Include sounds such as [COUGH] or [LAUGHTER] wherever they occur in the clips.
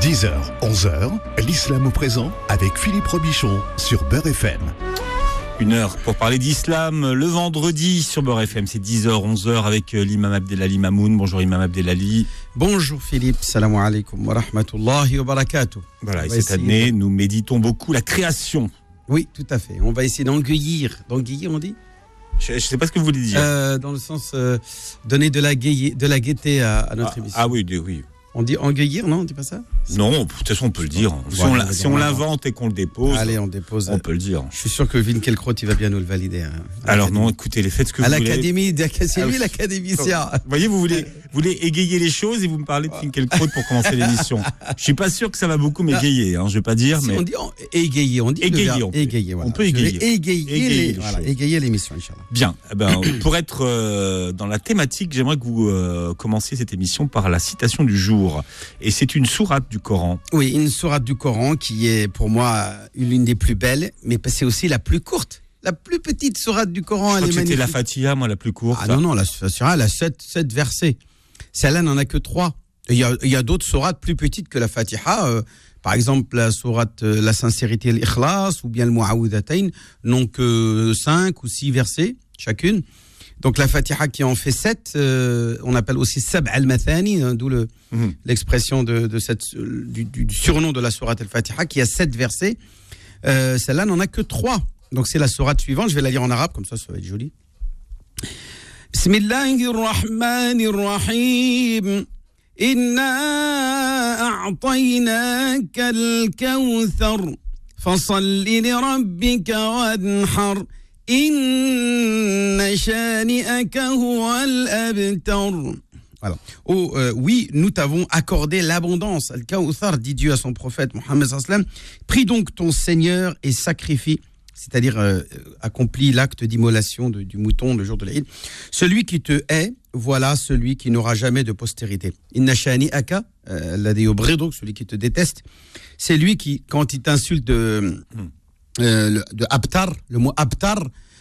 10h, 11h, l'islam au présent avec Philippe Robichon sur Beurre FM. Une heure pour parler d'islam le vendredi sur Beurre FM. C'est 10h, 11h avec euh, l'imam Abdelali Mamoun. Bonjour imam Abdelali. Bonjour Philippe, salam alaikum wa rahmatullahi wa barakatuh. Voilà, et cette année, de- nous méditons beaucoup la création. Oui, tout à fait. On va essayer d'engueillir. D'engueillir, on dit Je ne sais pas ce que vous voulez dire. Euh, Dans le sens euh, donner de la, gaie- de la gaieté à, à notre ah, émission. ah oui, oui, oui. On dit engueillir, non On dit pas ça? Non, de toute façon, on peut le dire. Si on on si on on l'invente et qu'on le dépose, Allez, on dépose. on peut le dire. Je suis sûr que Winkelkraut, il va bien nous le valider. hein. À Alors l'académie. non, écoutez, les faites ce que À vous voulez. l'académie, c'est Ah lui oui. l'académicien. Vous voyez, vous voulez, vous voulez égayer les choses et vous me parlez de Finkielkraut pour commencer [LAUGHS] l'émission. Je suis pas sûr que ça va beaucoup m'égayer, hein, je vais pas dire, Si mais on dit en- égayer, on dit Égayer, on peut- égayer. voilà. on peut égayer. les voilà, l'émission, Inch'Allah. Bien, eh ben, pour être euh, dans la thématique, j'aimerais que vous euh, commenciez cette émission par la citation du jour. Et c'est une sourate du Coran. Oui, une sourate du Coran qui est pour moi l'une des plus belles, mais c'est aussi la plus courte. La plus petite sourate du Coran, Je elle crois est que c'était la Fatiha, moi, la plus courte. Ah non, non, la sourate, elle a sept, sept versets. Celle-là n'en a que trois. Il y a, il y a d'autres sourates plus petites que la Fatiha. euh, par exemple, la sourate euh, La sincérité l'ikhlas, ou bien le Mu'awudatayn, n'ont que cinq ou six versets chacune. Donc la Fatiha qui en fait sept, euh, on appelle aussi Sab al-Mathani, hein, d'où le, Mhm. l'expression de, de cette, du, du- du surnom de la sourate al-Fatiha, qui a sept versets. Euh, Celle-là n'en a que trois. Donc c'est la sourate suivante, je vais la lire en arabe, comme ça ça va être joli. بسم الله الرحمن الرحيم إنا أعطيناك الكوثر فصل لربك وانحر voilà. Oh, euh, oui, nous t'avons accordé l'abondance. Al-Kawthar, dit Dieu à son prophète Mohammed sallam, prie donc ton Seigneur et sacrifie, c'est-à-dire euh, accomplis l'acte d'immolation du mouton le jour de la l'Aïd. Celui qui te hait, voilà celui qui n'aura jamais de postérité. Inna shani aka, donc celui qui te déteste, c'est lui qui, quand il t'insulte, euh, hmm euh, le- de abtar, le mot abtar,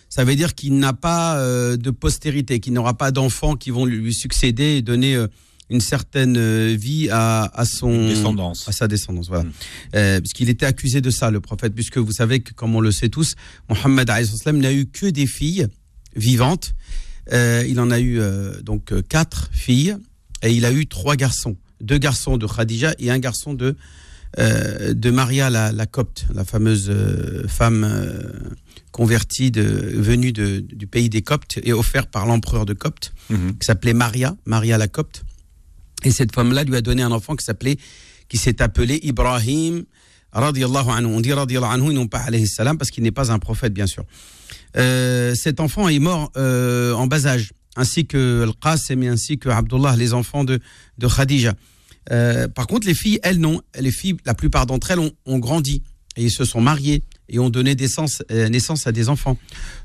ça veut dire qu'il n'a pas euh, de postérité, qu'il n'aura pas d'enfants qui vont lui succéder et donner euh, une certaine euh, vie à, à son Descendance. à sa descendance. Voilà. Mm. Euh, puisqu'il était accusé de ça, le prophète, puisque vous savez que, comme on le sait tous, Mohammed n'a eu que des filles vivantes. Euh, il en a eu donc quatre filles et il a eu trois garçons, deux garçons de Khadija et un garçon de euh, de Maria la, la copte, la fameuse euh, femme euh, convertie de, venue de- du pays des Coptes et offerte par l'empereur de Copte Mhm. qui s'appelait Maria, Maria la Copte. Et cette femme-là lui a donné un enfant qui s'appelait, qui s'est appelé Ibrahim, radiallahu anhu. On dit radiallahu anhu non pas alayhi salam parce qu'il n'est pas un prophète, bien sûr. Euh, cet enfant est mort euh, en bas âge, ainsi que Al-Qasim et ainsi que Abdullah, les enfants de, de Khadija. Euh, par contre, les filles, elles, non. Les filles, la plupart d'entre elles ont, ont grandi et ils se sont mariés et ont donné naissance, euh, naissance à des enfants.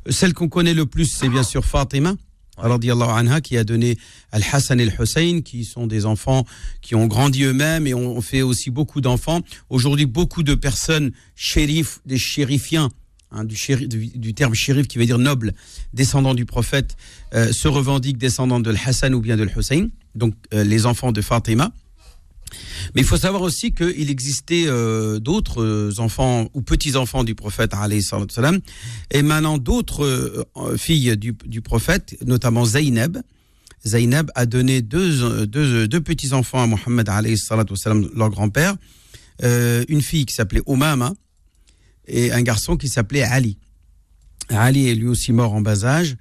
Celle qu'on connaît le plus, c'est bien sûr Fatima, anha, qui a donné Al-Hassan et Al-Hussein, qui sont des enfants qui ont grandi eux-mêmes et ont fait aussi beaucoup d'enfants. Aujourd'hui, beaucoup de personnes shérifs, des chérifiens, hein, du, chéri- du, du terme shérif qui veut dire noble, descendants du prophète, euh, se revendiquent descendants de Al-Hassan ou bien de Al-Hussein, donc euh, les enfants de Fatima. Mais il faut savoir aussi qu'il existait euh, d'autres euh, enfants ou petits-enfants du prophète, wassalam, et maintenant d'autres euh, filles du, prophète, notamment Zaynab. Zaynab a donné deux, deux, petits-enfants à Mohammed, leur grand-père, une fille qui s'appelait Umama et un garçon qui s'appelait Ali. Ali est lui aussi mort en bas âge.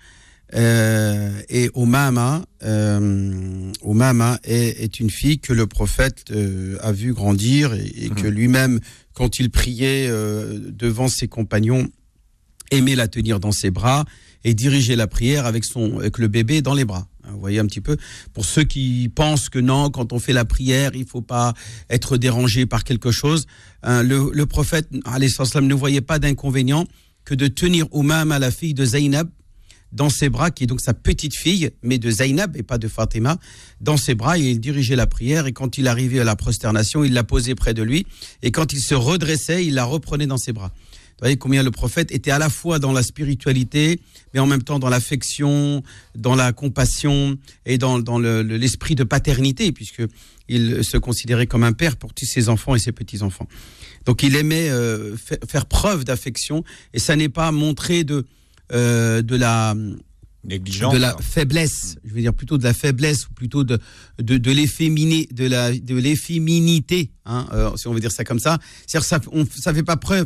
Euh, et Umama, euh, Umama est, est une fille que le prophète euh, a vu grandir et, et que lui-même, quand il priait devant ses compagnons, aimait la tenir dans ses bras et diriger la prière avec son avec le bébé dans les bras. Hein, Vous voyez un petit peu. Pour ceux qui pensent que non, quand on fait la prière, il faut pas être dérangé par quelque chose. hein, le, le prophète, ne voyait pas d'inconvénient que de tenir Umama, la fille de Zaynab, dans ses bras, qui est donc sa petite fille, mais de Zaynab et pas de Fatima, dans ses bras, et il dirigeait la prière, et quand il arrivait à la prosternation, il la posait près de lui, et quand il se redressait, il la reprenait dans ses bras. Vous voyez combien le prophète était à la fois dans la spiritualité, mais en même temps dans l'affection, dans la compassion et dans, dans le- le- l'esprit de paternité, puisque il se considérait comme un père pour tous ses enfants et ses petits-enfants. Donc il aimait euh, fa- faire preuve d'affection, et ça n'est pas montrer de, euh, de la Négligent. de la faiblesse, je veux dire plutôt de la faiblesse ou plutôt de de, de l'efféminé, de la de l'efféminité, hein, euh, si on veut dire ça comme ça. C'est-à-dire ça on, ça fait pas preuve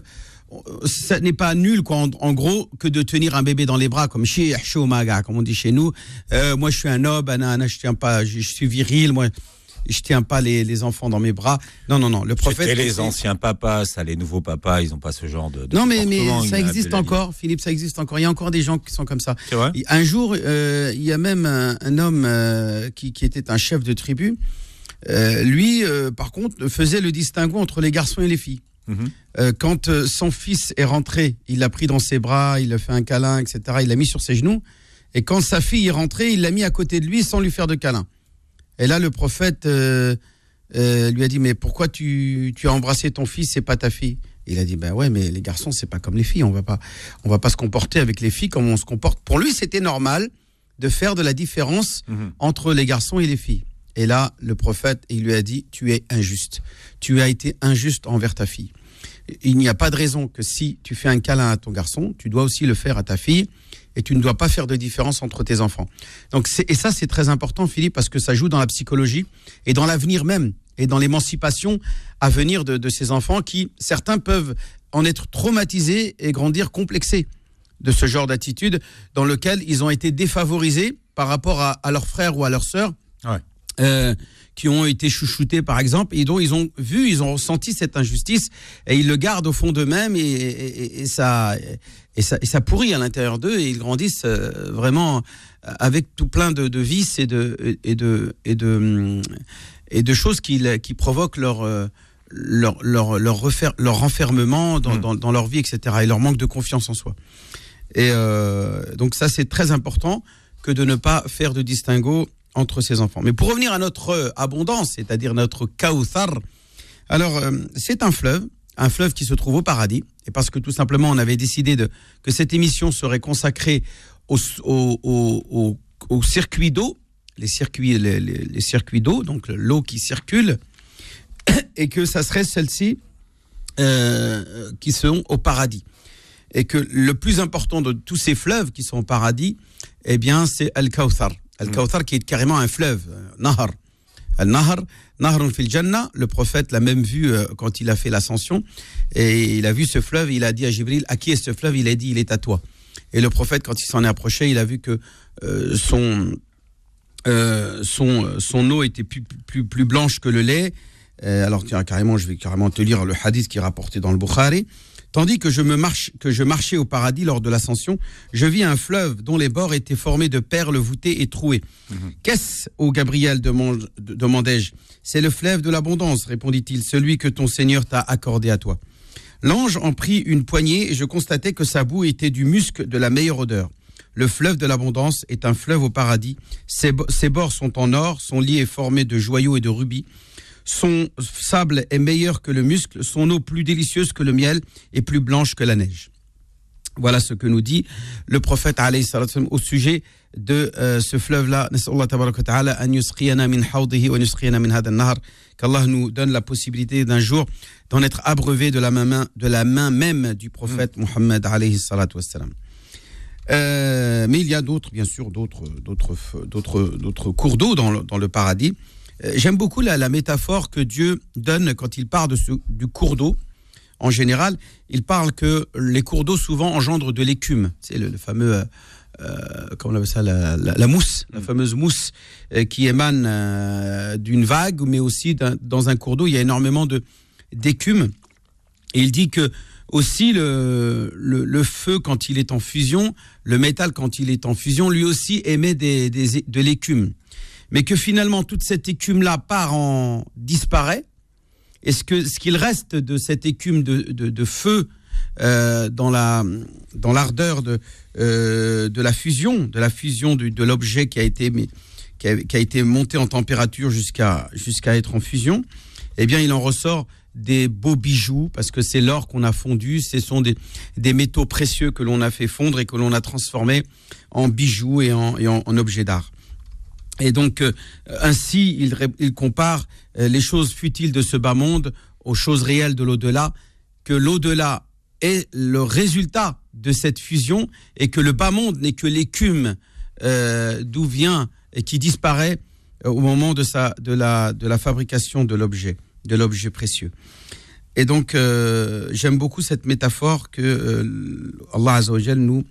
ça n'est pas nul quoi en, en gros que de tenir un bébé dans les bras comme chez Shomaga comme on dit chez nous Euh, moi je suis un homme je tiens pas je, je suis viril moi je tiens pas les, les enfants dans mes bras non non non le prophète C'était les anciens papas, ça, les nouveaux papas, ils n'ont pas ce genre de. de non mais mais ça existe encore Philippe ça existe encore il y a encore des gens qui sont comme ça vrai un jour, euh, il y a même un, un homme euh, qui, qui était un chef de tribu. Euh, lui, par contre, faisait le distinguo entre les garçons et les filles. Mhm. Euh, quand euh, son fils est rentré, il l'a pris dans ses bras, il a fait un câlin, etc. Il l'a mis sur ses genoux. Et quand sa fille est rentrée, il l'a mis à côté de lui sans lui faire de câlin. Et là, le prophète euh, euh, lui a dit, mais pourquoi tu, tu as embrassé ton fils, c'est pas ta fille? Il a dit, ben ouais, mais les garçons, c'est pas comme les filles. On va pas, on va pas se comporter avec les filles comme on se comporte. Pour lui, c'était normal de faire de la différence Mhm. entre les garçons et les filles. Et là, le prophète, il lui a dit, tu es injuste. Tu as été injuste envers ta fille. Il n'y a pas de raison que si tu fais un câlin à ton garçon, tu dois aussi le faire à ta fille. Et tu ne dois pas faire de différence entre tes enfants. Donc et ça, c'est très important, Philippe, parce que ça joue dans la psychologie et dans l'avenir même et dans l'émancipation à venir de, de ces enfants qui, certains peuvent en être traumatisés et grandir complexés de ce genre d'attitude dans lequel ils ont été défavorisés par rapport à, à leurs frères ou à leurs sœurs Ouais. euh, qui ont été chouchoutés par exemple et dont ils ont vu, ils ont ressenti cette injustice et ils le gardent au fond d'eux-mêmes et, et- et- et ça, et, ça, et ça pourrit à l'intérieur d'eux et ils grandissent euh, vraiment avec tout plein de, de vices et de, et de, et de, et de choses qui, qui provoquent leur, euh, leur, leur, leur, refaire, leur renfermement dans, Mm. dans, dans leur vie, etc. et leur manque de confiance en soi. Et euh, donc ça, c'est très important que de ne pas faire de distinguo entre ces enfants. Mais pour revenir à notre euh, abondance, c'est-à-dire notre Kauthar, alors euh, c'est un fleuve, un fleuve qui se trouve au paradis, et parce que tout simplement on avait décidé que cette émission serait consacrée au, circuit d'eau, les circuits, les circuits d'eau, donc l'eau qui circule, [COUGHS] et que ça serait celle-ci euh, qui sont au paradis. Et que le plus important de tous ces fleuves qui sont au paradis, eh bien, c'est Al-Kawthar. Al-Kawthar qui est carrément un fleuve, euh, Nahar. Al-Nahar, Nahrun fil Jannah, le prophète l'a même vu euh, quand il a fait l'ascension, et il a vu ce fleuve, il a dit à Jibril, à qui est ce fleuve? Il a dit, il est à toi. Et le prophète, quand il s'en est approché, il a vu que euh, son, son, son eau était plus, plus, plus blanche que le lait. Euh, alors carrément, je vais carrément te lire le hadith qui est rapporté dans le Bukhari. Tandis que je, me marche, que je marchais au paradis lors de l'ascension, je vis un fleuve dont les bords étaient formés de perles voûtées et trouées. Qu'est-ce, ô Gabriel demande- demandai-je C'est le fleuve de l'abondance, répondit-il, celui que ton Seigneur t'a accordé à toi. L'ange en prit une poignée et je constatai que sa boue était du musc de la meilleure odeur. Le fleuve de l'abondance est un fleuve au paradis. Ses bords sont en or, son lit est formé de joyaux et de rubis. Son sable est meilleur que le muscle, son eau plus délicieuse que le miel et plus blanche que la neige. Voilà ce que nous dit le prophète au sujet de euh, ce fleuve-là. Qu'Allah nous donne la possibilité d'un jour d'en être abreuvé de la main, de la main même du prophète salatu wassalam. Euh, mais il y a d'autres, bien sûr, d'autres, d'autres, d'autres, d'autres cours d'eau dans le, dans le paradis. Euh, J'aime beaucoup la, la métaphore que Dieu donne quand il parle de ce, du cours d'eau. En général, il parle que les cours d'eau souvent engendrent de l'écume. C'est le, le fameux, euh, euh, comment on appelle ça, la, la- la mousse, la fameuse mousse euh, qui émane euh, d'une vague, mais aussi dans un cours d'eau, il y a énormément de d'écume. Et il dit que aussi le, le, le feu quand il est en fusion, le métal quand il est en fusion, lui aussi émet des, des- de l'écume. Mais que finalement toute cette écume-là part en disparaît. Et ce que ce qu'il reste de cette écume de, feu euh, dans la dans l'ardeur de euh, de la fusion, de la fusion de l'objet qui a été qui a, été monté en température jusqu'à jusqu'à être en fusion, eh bien, il en ressort des beaux bijoux parce que c'est l'or qu'on a fondu, ce sont des, des métaux précieux que l'on a fait fondre et que l'on a transformés en bijoux et en, et en, en objets d'art. Et donc, euh, ainsi, il, il compare euh, les choses futiles de ce bas monde aux choses réelles de l'au-delà, que l'au-delà est le résultat de cette fusion et que le bas monde n'est que l'écume euh, d'où vient et qui disparaît euh, au moment de, sa, de, la, de la fabrication de l'objet, de l'objet précieux. Et donc, euh, j'aime beaucoup cette métaphore que Allah Azzawajal nous,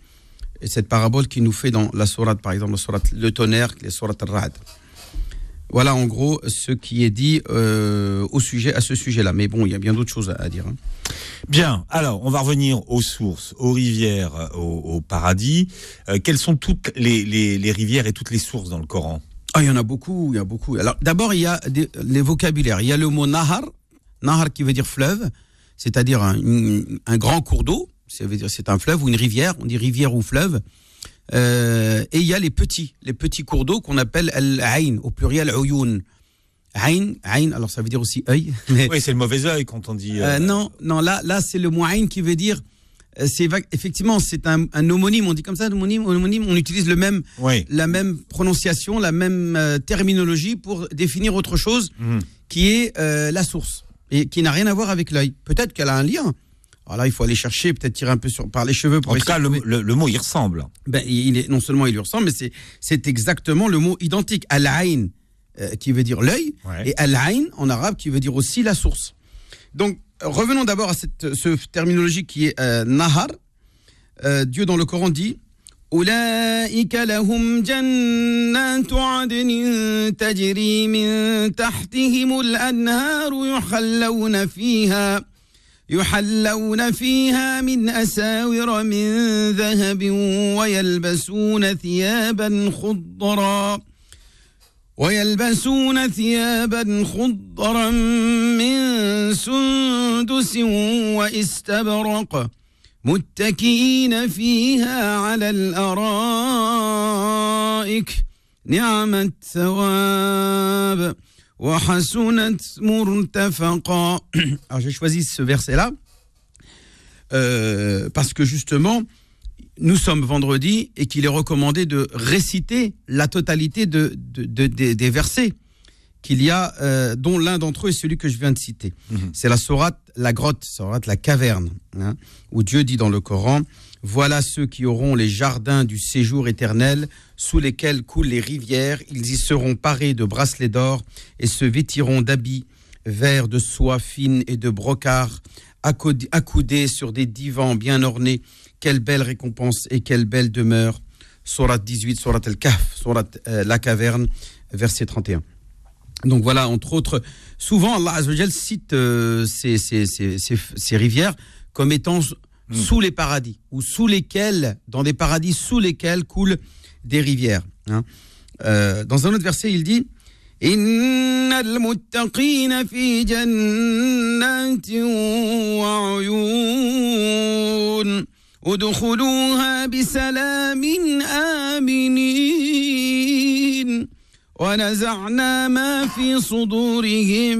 et cette parabole qui nous fait dans la sourate, par exemple, la sourate le tonnerre, les sourates al-Ra'd. Voilà en gros ce qui est dit euh, au sujet, à ce sujet-là. Mais bon, il y a bien d'autres choses à, à dire. hein. Bien, alors on va revenir aux sources, aux rivières, euh, au, au paradis. Euh, quelles sont toutes les, les- les rivières et toutes les sources dans le Coran? Ah, il y en a beaucoup, il y a beaucoup. Alors, d'abord, il y a des- les vocabulaires. Il y a le mot nahar, nahar qui veut dire fleuve, c'est-à-dire un grand cours d'eau. Ça veut dire c'est un fleuve ou une rivière. On dit rivière ou fleuve. Euh, et il y a les petits, les petits cours d'eau qu'on appelle al-ain, au pluriel uyun. Ain, ain, alors ça veut dire aussi œil. [LAUGHS] mais- Oui, c'est le mauvais œil quand on dit. euh, euh, non, non, là, là, c'est le mot ain qui veut dire. euh, C'est effectivement, c'est un, un homonyme. On dit comme ça, un homonyme, homonyme. On utilise le même, Oui. la même prononciation, la même terminologie pour définir autre chose Mhm. qui est la source et qui n'a rien à voir avec l'œil. Peut-être qu'elle a un lien. Alors là, il faut aller chercher, peut-être tirer un peu sur, par les cheveux pour En tout essayer cas, de le, trouver- le- le mot y ressemble. ben, il est non seulement il lui ressemble, mais c'est c'est exactement le mot identique. Al-ain euh, qui veut dire l'œil Ouais. et al-ain en arabe qui veut dire aussi la source. Donc euh, revenons d'abord à cette ce terminologie qui est euh, nahar. Euh, Dieu dans le Coran dit أولئك لهم جنات عدن تجري من تحتهم الأنهار يحلون فيها يحلون فيها من أساور من ذهب ويلبسون ثيابا خضرا ويلبسون ثيابا خضرا من سندس واستبرق متكئين فيها على الأرائك. نعم الثواب. [CLEARS THROAT] Alors j'ai choisi ce verset là euh, parce que justement nous sommes vendredi et qu'il est recommandé de réciter la totalité de, de- de- des- des versets qu'il y a, euh, dont l'un d'entre eux est celui que je viens de citer. Mhm. C'est la sourate, la grotte, sourate, la caverne, hein, où Dieu dit dans le Coran, voilà ceux qui auront les jardins du séjour éternel, sous lesquels coulent les rivières, ils y seront parés de bracelets d'or et se vêtiront d'habits verts de soie fine et de brocart, accoudés sur des divans bien ornés. Quelle belle récompense et quelle belle demeure. Surat 18, Surat Al-Kahf, Surat euh, La Caverne, verset 31. Donc voilà, entre autres, souvent Allah cite euh, ces rivières comme étant s- sous les paradis, ou sous lesquels, dans des paradis sous lesquels coulent des rivières. hein. Euh, dans un autre verset, il dit ونزعنا ما في صدورهم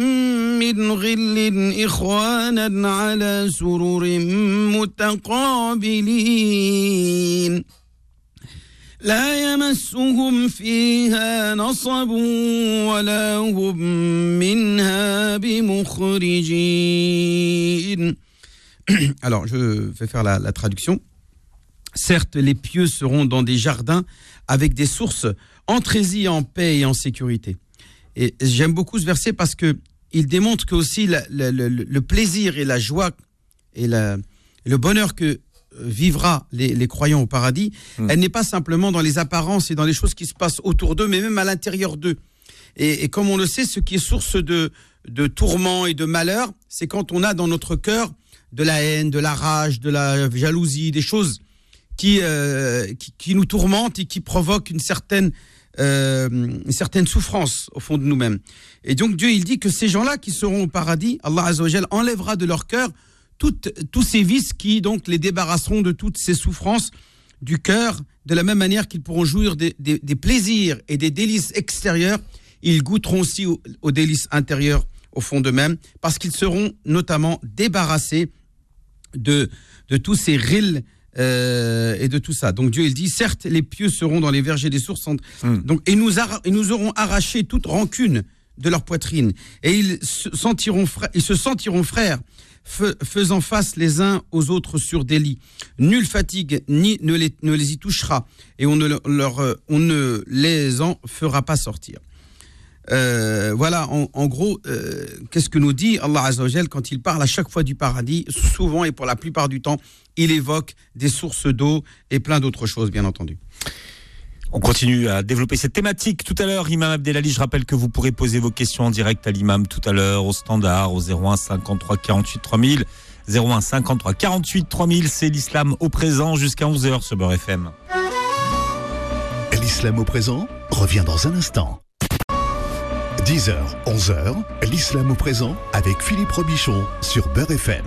من غل إخوانا على سرر متقابلين لا يمسهم فيها نصب ولا هم منها بمخرجين [CLEARS THROAT] Alors, je vais faire la, la traduction. Certes, les pieux seront dans des jardins avec des sources. Entrez-y en paix et en sécurité. Et j'aime beaucoup ce verset parce que il démontre que aussi la- la- le, le plaisir et la joie et la- le bonheur que euh, vivra les, les croyants au paradis, Mm. elle n'est pas simplement dans les apparences et dans les choses qui se passent autour d'eux, mais même à l'intérieur d'eux. Et, et comme on le sait, ce qui est source de, de tourments et de malheur, c'est quand on a dans notre cœur de la haine, de la rage, de la jalousie, des choses qui, euh, qui, qui nous tourmentent et qui provoquent une certaine, euh, une certaine souffrance au fond de nous-mêmes. Et donc Dieu, il dit que ces gens-là qui seront au paradis, Allah Azzawajal enlèvera de leur cœur toutes, tous ces vices qui donc les débarrasseront de toutes ces souffrances du cœur, de la même manière qu'ils pourront jouir des, plaisirs et des délices extérieurs, ils goûteront aussi aux, délices intérieures, au fond d'eux-mêmes, parce qu'ils seront notamment débarrassés de, de tous ces rils euh, et de tout ça. Donc Dieu, il dit, certes, les pieux seront dans les vergers des sources, Hmm. donc, et, nous et nous aurons arraché toute rancune de leur poitrine, et ils se sentiront, frères- ils se sentiront frères, faisant face les uns aux autres sur des lits. Nulle fatigue ni ne les, ne les y touchera, et on ne, le- leur, euh, on ne les en fera pas sortir. Euh, voilà, en, en gros, euh, qu'est-ce que nous dit Allah Azzawajal quand il parle à chaque fois du paradis? Souvent et pour la plupart du temps, il évoque des sources d'eau et plein d'autres choses, bien entendu. On continue à développer cette thématique. Tout à l'heure, Imam Abdelali, je rappelle que vous pourrez poser vos questions en direct à l'imam tout à l'heure, au standard, au 01 53 48 3000. 01 53 48 3000, c'est l'islam au présent jusqu'à 11h sur Beurre FM. L'islam au présent revient dans un instant. 10h, 11h, l'islam au présent avec Philippe Robichon sur Beurre FM.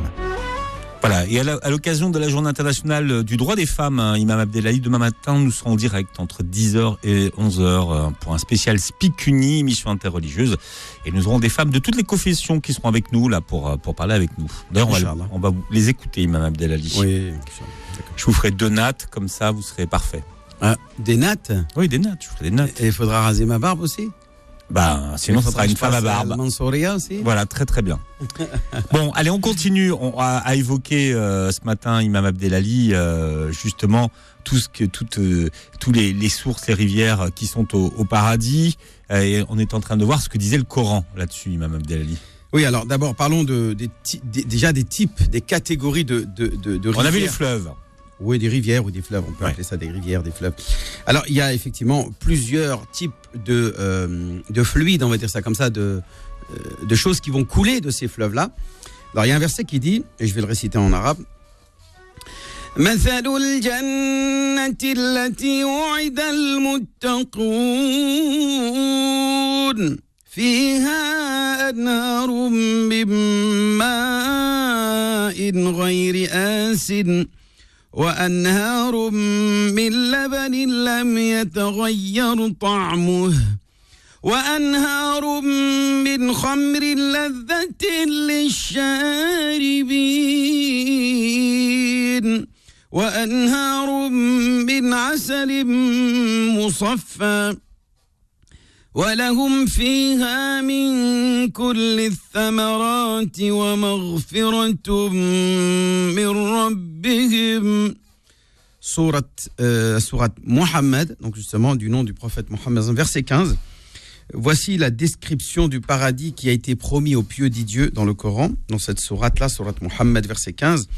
Voilà, et à l'occasion de la journée internationale du droit des femmes, hein, Imam Abdelali, demain matin, nous serons en direct entre 10h et 11h euh, pour un spécial Speak Uni, émission interreligieuse. Et nous aurons des femmes de toutes les confessions qui seront avec nous là pour, euh, pour parler avec nous. D'ailleurs, on va, on les écouter, Imam Abdelali. Oui. Je vous ferai deux nattes, comme ça vous serez parfait. Ah, des nattes? Oui, des nattes, je vous ferai des nattes. Et il faudra raser ma barbe aussi? Bah, sinon, ça sera une femme à euh, barbe. aussi Voilà, très très bien. [LAUGHS] Bon, allez, on continue. On a, a évoqué euh, ce matin, Imam Abdelali, euh, justement tout ce que, toutes, euh, tous les, les sources, les rivières qui sont au, au paradis. Et on est en train de voir ce que disait le Coran là-dessus, Imam Abdelali. Oui, alors d'abord, parlons de, des ti- des- déjà des types, des catégories de, de, de, de On a vu les rivières. fleuves Oui, des rivières ou des fleuves, on peut Ouais. appeler ça des rivières, des fleuves. Alors, il y a effectivement plusieurs types de, euh, de fluides, on va dire ça comme ça, de, euh, de choses qui vont couler de ces fleuves-là. Alors, il y a un verset qui dit, et je vais le réciter en arabe. مثل الجنة التي وعد المتقون فيها أنهار من ماء غير آسٍ وأنهار من لبن لم يتغير طعمه. وأنهار من خمر لذة للشاربين. وأنهار من عسل مصفى. ولهم فيها من كل الثمرات ومغفرة من ربهم Surat, euh, surat Mohammed, donc justement du nom du prophète Mohammed, verset 15. Voici la description du paradis qui a été promis aux pieux d'Idieu dans le Coran, dans cette sourate-là, surat Mohammed, verset 15.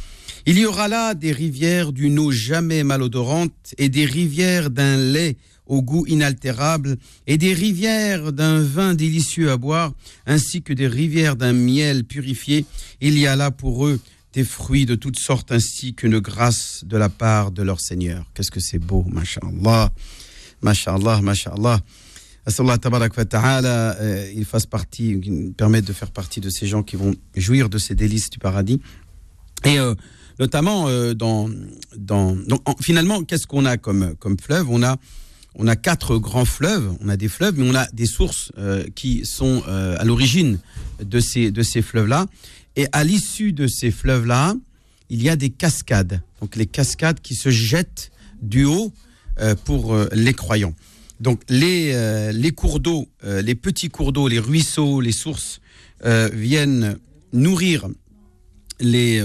Il y aura là des rivières d'une eau jamais malodorante et des rivières d'un lait au goût inaltérable et des rivières d'un vin délicieux à boire ainsi que des rivières d'un miel purifié. Il y a là pour eux des fruits de toutes sortes ainsi qu'une grâce de la part de leur Seigneur. Qu'est-ce que c'est beau. Assallah tabarak wa ta'ala, euh, il fasse partie, nous permette de faire partie de ces gens qui vont jouir de ces délices du paradis. Et euh, notamment euh, dans, dans finalement, qu'est-ce qu'on a comme comme fleuve? On a on a quatre grands fleuves. On a des fleuves, mais on a des sources euh, qui sont euh, à l'origine de ces de ces fleuves-là. Et à l'issue de ces fleuves-là, il y a des cascades. Donc les cascades qui se jettent du haut euh, pour les croyants. Donc les, les cours d'eau, les petits cours d'eau, les ruisseaux, les sources viennent nourrir les,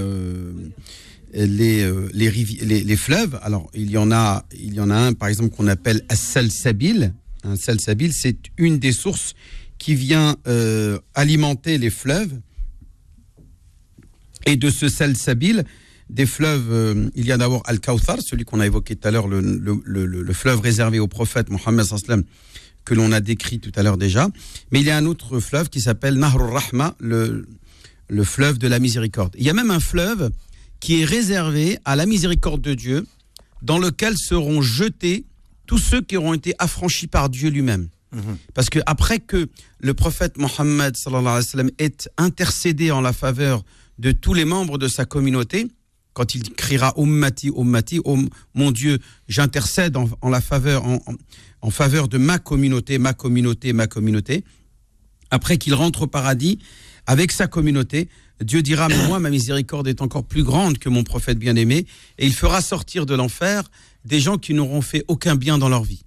les, euh, les, les, les fleuves. Alors il y en a, il y en a un par exemple qu'on appelle As-Salsabil. Un Salsabil, c'est une des sources qui vient euh, alimenter les fleuves. Et de ce Salsabil, des fleuves, euh, il y a d'abord Al-Kawthar, celui qu'on a évoqué tout à l'heure, le, le, le- le fleuve réservé au prophète Mohammed que l'on a décrit tout à l'heure déjà. Mais il y a un autre fleuve qui s'appelle Nahrul Rahma, le fleuve de la miséricorde. Il y a même un fleuve qui est réservé à la miséricorde de Dieu, dans lequel seront jetés tous ceux qui auront été affranchis par Dieu lui-même. Parce que après que le prophète Mohammed ait intercédé en la faveur de tous les membres de sa communauté, quand il criera Ummati, Ummati, oh, mon Dieu, j'intercède en, en la faveur, en, en- en faveur de ma communauté, ma communauté, ma communauté. Après qu'il rentre au paradis, avec sa communauté. Dieu dira, mais moi, ma miséricorde est encore plus grande que mon prophète bien-aimé, et il fera sortir de l'enfer des gens qui n'auront fait aucun bien dans leur vie.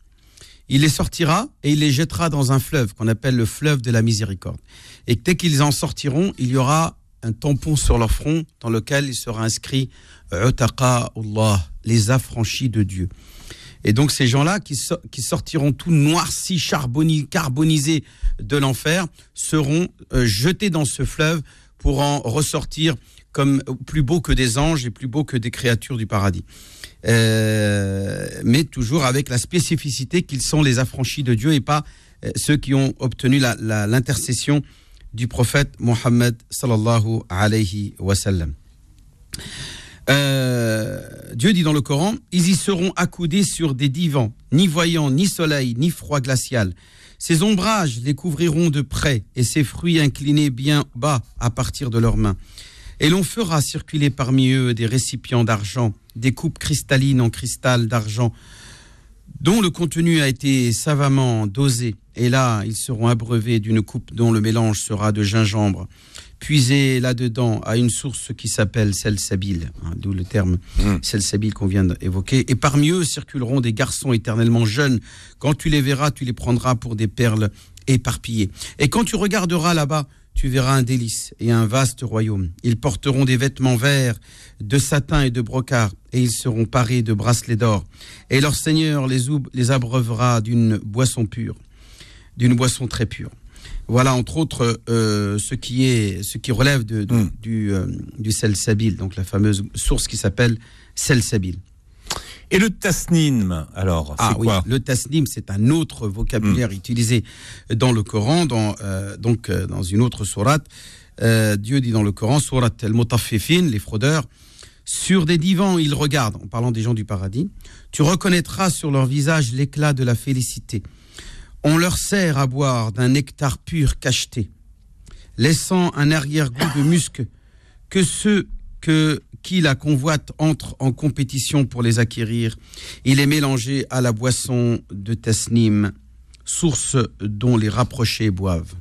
Il les sortira et il les jettera dans un fleuve qu'on appelle le fleuve de la miséricorde. Et dès qu'ils en sortiront, il y aura un tampon sur leur front dans lequel il sera inscrit Utaqa Allah, les affranchis de Dieu. Et donc ces gens-là qui, sortiront tout noircis, carbonisés de l'enfer, seront euh, jetés dans ce fleuve pour en ressortir comme plus beau que des anges et plus beau que des créatures du paradis. Euh, mais toujours avec la spécificité qu'ils sont les affranchis de Dieu et pas euh, ceux qui ont obtenu l'intercession du prophète Mohammed sallallahu alayhi wa sallam. Euh, Dieu dit dans le Coran, ils y seront accoudés sur des divans, ni voyant, ni soleil, ni froid glacial. Ces ombrages les couvriront de près et ces fruits inclinés bien bas à partir de leurs mains. Et l'on fera circuler parmi eux des récipients d'argent, des coupes cristallines en cristal d'argent, dont le contenu a été savamment dosé. Et là, ils seront abreuvés d'une coupe dont le mélange sera de gingembre, puisé là-dedans à une source qui s'appelle Salsabil, hein, d'où le terme mmh. Salsabil qu'on vient d'évoquer. Et parmi eux circuleront des garçons éternellement jeunes. Quand tu les verras, tu les prendras pour des perles éparpillées. Et quand tu regarderas là-bas, tu verras un délice et un vaste royaume. Ils porteront des vêtements verts, de satin et de brocart, et ils seront parés de bracelets d'or. Et leur Seigneur les, les abreuvera d'une boisson pure, d'une boisson très pure. Voilà, entre autres, euh, ce, qui est, ce qui relève de, hmm. du, euh, du Selsabil, donc la fameuse source qui s'appelle Selsabil. Et le tasnim, alors, ah, oui, Le tasnim, c'est un autre vocabulaire hmm. utilisé dans le Coran, dans, euh, donc dans une autre sourate. Dieu dit dans le Coran, sourate al-mutaffifin, les fraudeurs, sur des divans, ils regardent, en parlant des gens du paradis, tu reconnaîtras sur leur visage l'éclat de la félicité on leur sert à boire d'un nectar pur cacheté, laissant un arrière-goût de musc que ceux que, qui la convoitent entrent en compétition pour les acquérir. Il est mélangé à la boisson de Tasnim, source dont les rapprochés boivent.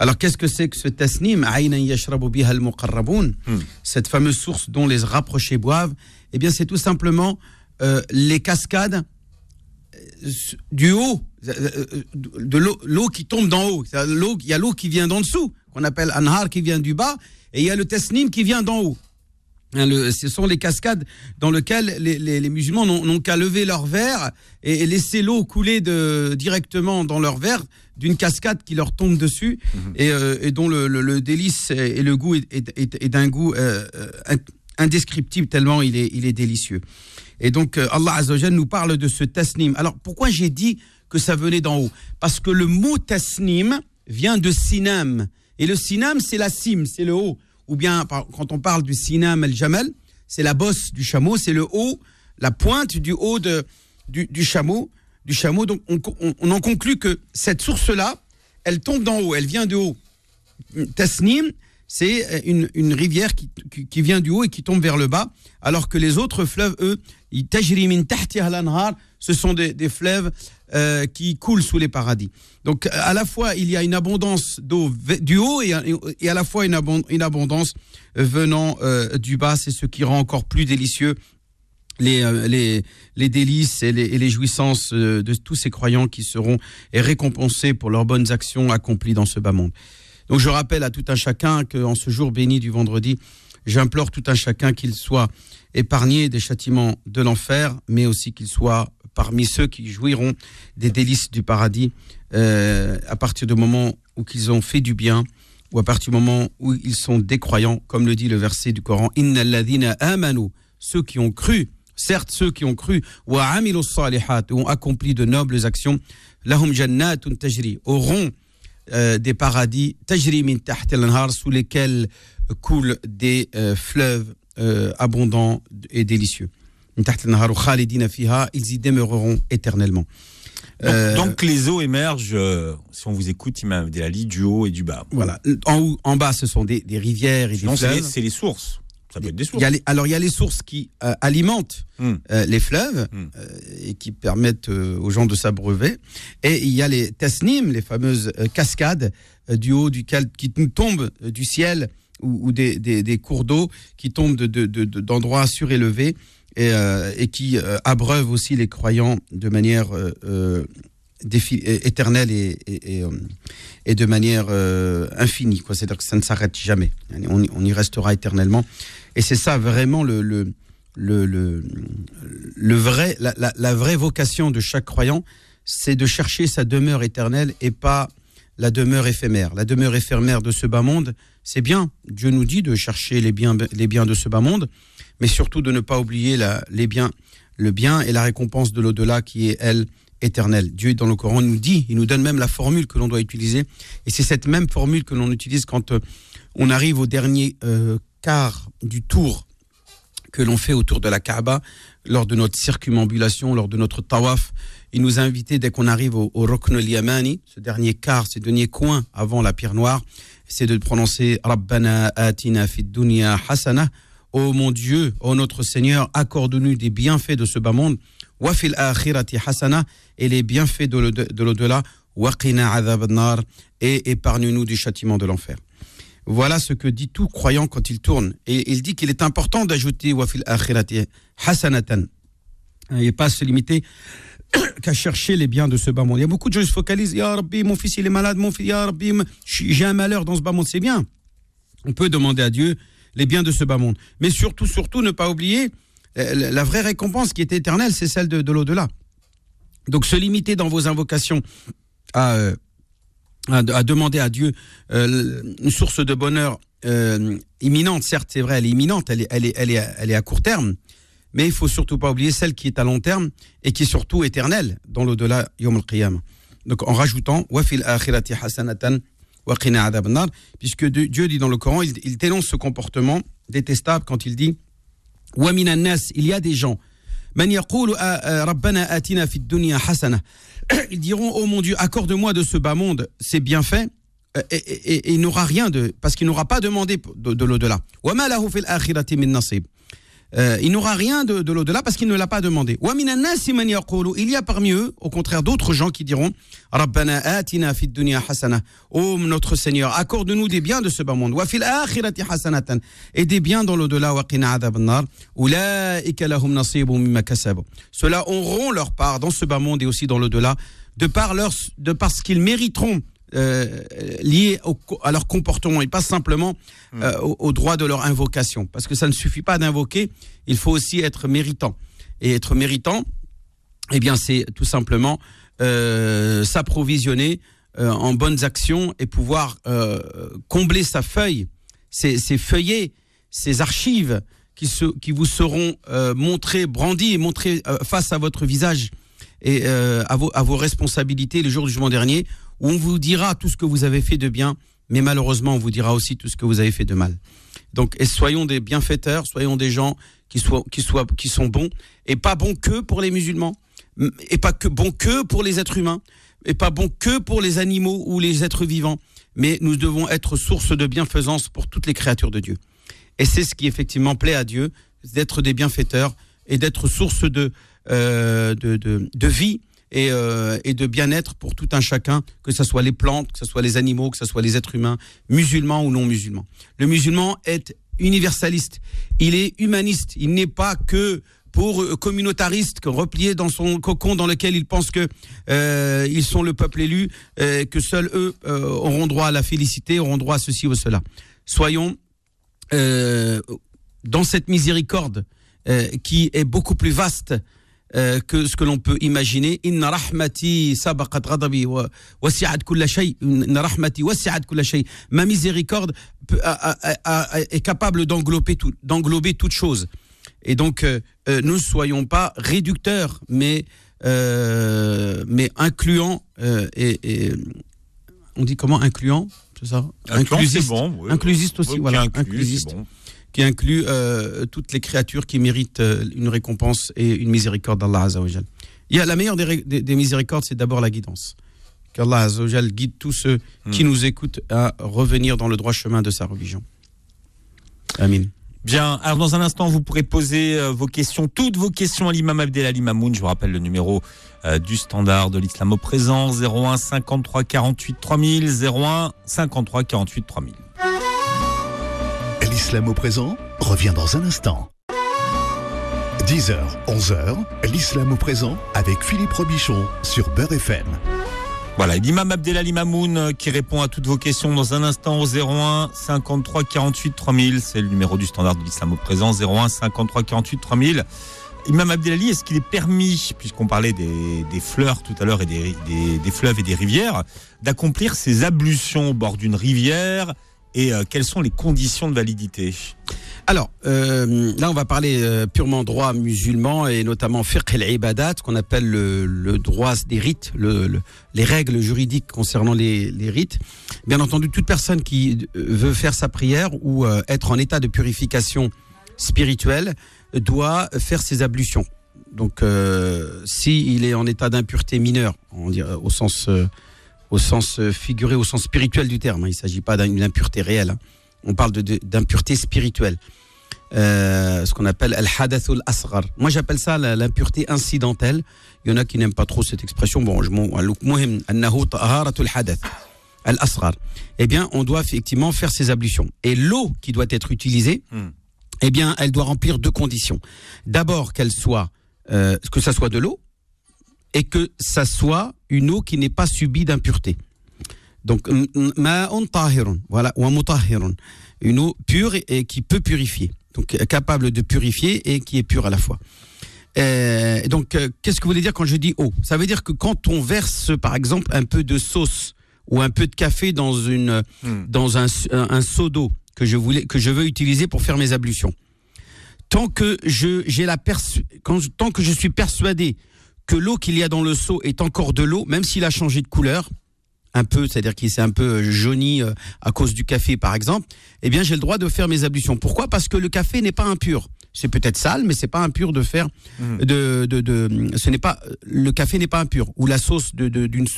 Alors qu'est-ce que c'est que ce tasnim hmm. Cette fameuse source dont les rapprochés boivent, eh bien c'est tout simplement euh, les cascades du haut, de l'eau qui tombe d'en haut. Il y a l'eau qui vient d'en dessous, qu'on appelle anhar qui vient du bas, et il y a le tesnim qui vient d'en haut. Hein, ce sont les cascades dans lesquelles les, musulmans n'ont qu'à lever leur verre et, laisser l'eau couler de, directement dans leur verre d'une cascade qui leur tombe dessus mhm. euh, et, dont le, délice et le goût est, d'un goût euh, euh, indescriptible tellement il est, il est délicieux. Et donc, euh, Allah Azzawajal nous parle de ce tasnim. Alors, pourquoi j'ai dit que ça venait d'en haut Parce que le mot tasnim vient de sinam. Et le sinam, c'est la cime, c'est le haut. Ou bien, quand on parle du sinam el-jamal, c'est la bosse du chameau, c'est le haut, la pointe du haut de, du, chameau. Du chameau. Donc, on, on en conclut que cette source-là, elle tombe d'en haut, elle vient de haut. Tasnim, c'est une, rivière qui, qui, vient du haut et qui tombe vers le bas, alors que les autres fleuves, eux, ce sont des, fleuves euh, qui coulent sous les paradis. Donc à la fois, il y a une abondance d'eau du haut et, à la fois une, abondance venant euh, du bas. C'est ce qui rend encore plus délicieux les, euh, délices et les, et les, jouissances de tous ces croyants qui seront récompensés pour leurs bonnes actions accomplies dans ce bas monde. Donc je rappelle à tout un chacun qu'en ce jour béni du vendredi, j'implore tout un chacun qu'il soit épargné des châtiments de l'enfer, mais aussi qu'il soit parmi ceux qui jouiront des délices du paradis euh, à partir du moment où ils ont fait du bien ou à partir du moment où ils sont décroyants, comme le dit le verset du Coran, amanu, ceux qui ont cru, certes ceux qui ont cru, wa ont accompli de nobles actions, lahum jannatun tajri, auront euh, des paradis, sous lesquels coulent des euh, fleuves abondants et délicieux. Ils y demeureront éternellement. Donc, les eaux émergent, si on vous écoute, il m'a dit la du haut et du bas. Voilà. En, haut, en bas, ce sont des, rivières et des fleuves. C'est les sources alors il y a les sources qui euh, alimentent hmm. euh, les fleuves hmm. euh, et qui permettent aux gens de s'abreuver. Et il y a les tasnim, les fameuses cascades euh, du haut duquel qui tombent euh, du ciel ou, ou des, des, des cours d'eau qui tombent de, de, de- de- d'endroits surélevés et, euh, et qui euh, abreuvent aussi les croyants de manière euh, euh, éternelle et, de manière infinie. C'est-à-dire que ça ne s'arrête jamais. On, y- restera éternellement. Et c'est ça vraiment le, vrai, la, vraie vocation de chaque croyant, c'est de chercher sa demeure éternelle et pas la demeure éphémère. La demeure éphémère de ce bas monde, c'est bien. Dieu nous dit de chercher les biens de ce bas monde, mais surtout de ne pas oublier les biens, le bien et la récompense de l'au-delà qui est, elle, éternelle. Dieu, dans le Coran, nous dit, il nous donne même la formule que l'on doit utiliser. Et c'est cette même formule que l'on utilise quand euh, on arrive au dernier euh, quart du tour que l'on fait autour de la Kaaba, lors de notre circumambulation, lors de notre tawaf. Il nous a invités, dès qu'on arrive au, au Rukn al-Yamani, ce dernier quart, ce dernier coin avant la pierre noire, c'est de prononcer Rabbana atina fid dunya hasana. Ô mon Dieu, ô notre Seigneur, accorde-nous des bienfaits de ce bas monde. Wa fil akhirati hasana. Et les bienfaits de l'au- de l'au-delà. Wa qina. Et épargne-nous du châtiment de l'enfer. Voilà ce que dit tout croyant quand il tourne. Et il dit qu'il est important d'ajouter wafil akhirati hasanatan. Et pas se limiter [COUGHS] qu'à chercher les biens de ce bas monde. Il y a beaucoup de gens qui se focalisent. Ya Rabbi, mon fils il est malade, mon fils, Ya Rabbi, j'ai un malheur dans ce bas monde. C'est bien. On peut demander à Dieu les biens de ce bas monde. Mais surtout, surtout, ne pas oublier euh, la vraie récompense qui est éternelle, c'est celle de, de l'au-delà. Donc se limiter dans vos invocations à, euh, à, à demander à Dieu euh, une source de bonheur imminente, certes c'est vrai, elle est imminente, elle est, elle, est, elle, est, elle est à court terme, mais il faut surtout pas oublier celle qui est à long terme et qui est surtout éternelle dans l'au-delà, Yom al-Qiyam. Donc en rajoutant, wa fil akhirati hasanatan puisque Dieu dit dans le Coran, il, dénonce ce comportement détestable quand il dit il y a des gens dunya hasana. [CLEARS THROAT] Ils diront, oh mon Dieu, accorde-moi de ce bas monde ces bienfaits, euh, et- et il n'aura rien de, parce qu'il n'aura pas demandé de, de l'au-delà. Euh, il n'aura rien de, de l'au-delà parce qu'il ne l'a pas demandé. Il y a parmi eux, au contraire, d'autres gens qui diront Rabbana atina fid dunya hasana. Oh notre Seigneur, accorde-nous des biens de ce bas monde. Wa fil akhirati hasanatan. Et des biens dans l'au-delà. Wa qina adhab an-nar. Ulaika lahum. Ceux-là auront leur part dans ce bas monde et aussi dans l'au-delà, de par leur, de parce qu'ils mériteront euh, liés au à leur comportement et pas simplement euh, au, au droit de leur invocation. Parce que ça ne suffit pas d'invoquer, il faut aussi être méritant. Et être méritant, eh bien, c'est tout simplement euh, s'approvisionner euh, en bonnes actions et pouvoir combler sa feuille, ses, ses feuillets, ses archives qui, se, qui vous seront montrées, brandies et montrées face à votre visage et à, vos, à vos responsabilités le jour du jugement dernier, où on vous dira tout ce que vous avez fait de bien, mais malheureusement, on vous dira aussi tout ce que vous avez fait de mal. Donc, soyons des bienfaiteurs, soyons des gens qui, soient, qui, soient, qui sont bons, et pas bons que pour les musulmans, et pas que bons que pour les êtres humains, et pas bons que pour les animaux ou les êtres vivants, mais nous devons être source de bienfaisance pour toutes les créatures de Dieu. Et c'est ce qui effectivement plaît à Dieu, d'être des bienfaiteurs et d'être source de, euh, de, de, de vie et, euh, et de bien-être pour tout un chacun, que ce soit les plantes, que ce soit les animaux, que ce soit les êtres humains, musulmans ou non musulmans. Le musulman est universaliste, il est humaniste, il n'est pas que pour euh, communautariste, replié dans son cocon dans lequel il pense que euh, ils sont le peuple élu, que seuls eux auront droit à la félicité, auront droit à ceci ou cela. Soyons dans cette miséricorde qui est beaucoup plus vaste euh, que ce que l'on peut imaginer. Inna rahmati sabaqat ghadabi wa wasi'at kulla shay. Inna rahmati wasi'at kulla shay. Ma miséricorde peut- a- a- a- a- est capable d'englober tout, d'englober toute chose. Et donc, euh, euh, ne soyons pas réducteurs, mais euh, mais incluants et, et on dit comment incluant, c'est ça? Inclusiste. bon. oui. Inclusiste aussi, Oui, voilà. inclut, Inclusiste bon. Qui inclut euh, toutes les créatures qui méritent euh, une récompense et une miséricorde d'Allah Azzawajal. Il y a la meilleure des, des- des miséricordes, c'est d'abord la guidance. Qu'Allah Azzawajal guide tous ceux qui Hmm. nous écoutent à revenir dans le droit chemin de sa religion. Amin. Bien, alors dans un instant, vous pourrez poser euh, vos questions, toutes vos questions à l'imam Abdelali Mamoun. Je vous rappelle le numéro euh, du standard de l'islam au présent, 01 53 48 3000, 01 53 48 3000. L'islam au présent revient dans un instant. 10h, 11h, l'islam au présent avec Philippe Robichon sur Beurre FM. Voilà, l'imam Abdelali Mamoun euh, qui répond à toutes vos questions dans un instant au 01 53 48 3000. C'est le numéro du standard de l'islam au présent, 01 53 48 3000. Imam Abdelali, est-ce qu'il est permis, puisqu'on parlait des, fleurs tout à l'heure et des, fleuves et des rivières, d'accomplir ces ablutions au bord d'une rivière et euh, quelles sont les conditions de validité? Alors, euh, là, on va parler euh, purement droit musulman et notamment fiqh al-ibadat, qu'on appelle le, droit des rites, le, le, les règles juridiques concernant les, rites. Bien entendu, toute personne qui veut faire sa prière ou être en état de purification spirituelle doit faire ses ablutions. Donc, s'il est en état d'impureté mineure, on dirait, au sens au sens figuré, au sens spirituel du terme. Hein. Il ne s'agit pas d'une impureté réelle. Hein. On parle d'impureté spirituelle. Euh, ce qu'on appelle al-hadathul asghar. Moi, j'appelle ça l'impureté incidentelle. Il y en a qui n'aiment pas trop cette expression. Bon, je hadath al-asghar. Eh bien, on doit effectivement faire ces ablutions. Et l'eau qui doit être utilisée, hmm. eh bien, elle doit remplir deux conditions. D'abord, qu'elle soit, euh, que ça soit de l'eau, et que ça soit une eau qui n'est pas subie d'impureté. Donc, voilà, une eau pure et qui peut purifier. Donc, capable de purifier et qui est pure à la fois. Euh, donc, euh, qu'est-ce que vous voulez dire quand je dis eau? Ça veut dire que quand on verse, par exemple, un peu de sauce ou un peu de café dans une, hmm. dans un, un, seau d'eau que je voulais, que je veux utiliser pour faire mes ablutions, tant que je, j'ai la quand, tant que je suis persuadé que l'eau qu'il y a dans le seau est encore de l'eau, même s'il a changé de couleur, un peu, c'est-à-dire qu'il s'est un peu euh, jauni euh, à cause du café, par exemple, eh bien, j'ai le droit de faire mes ablutions. Pourquoi? Parce que le café n'est pas impur. C'est peut-être sale, mais c'est pas impur de faire mmh. de, de, de, ce n'est pas le café n'est pas impur ou la sauce de d'une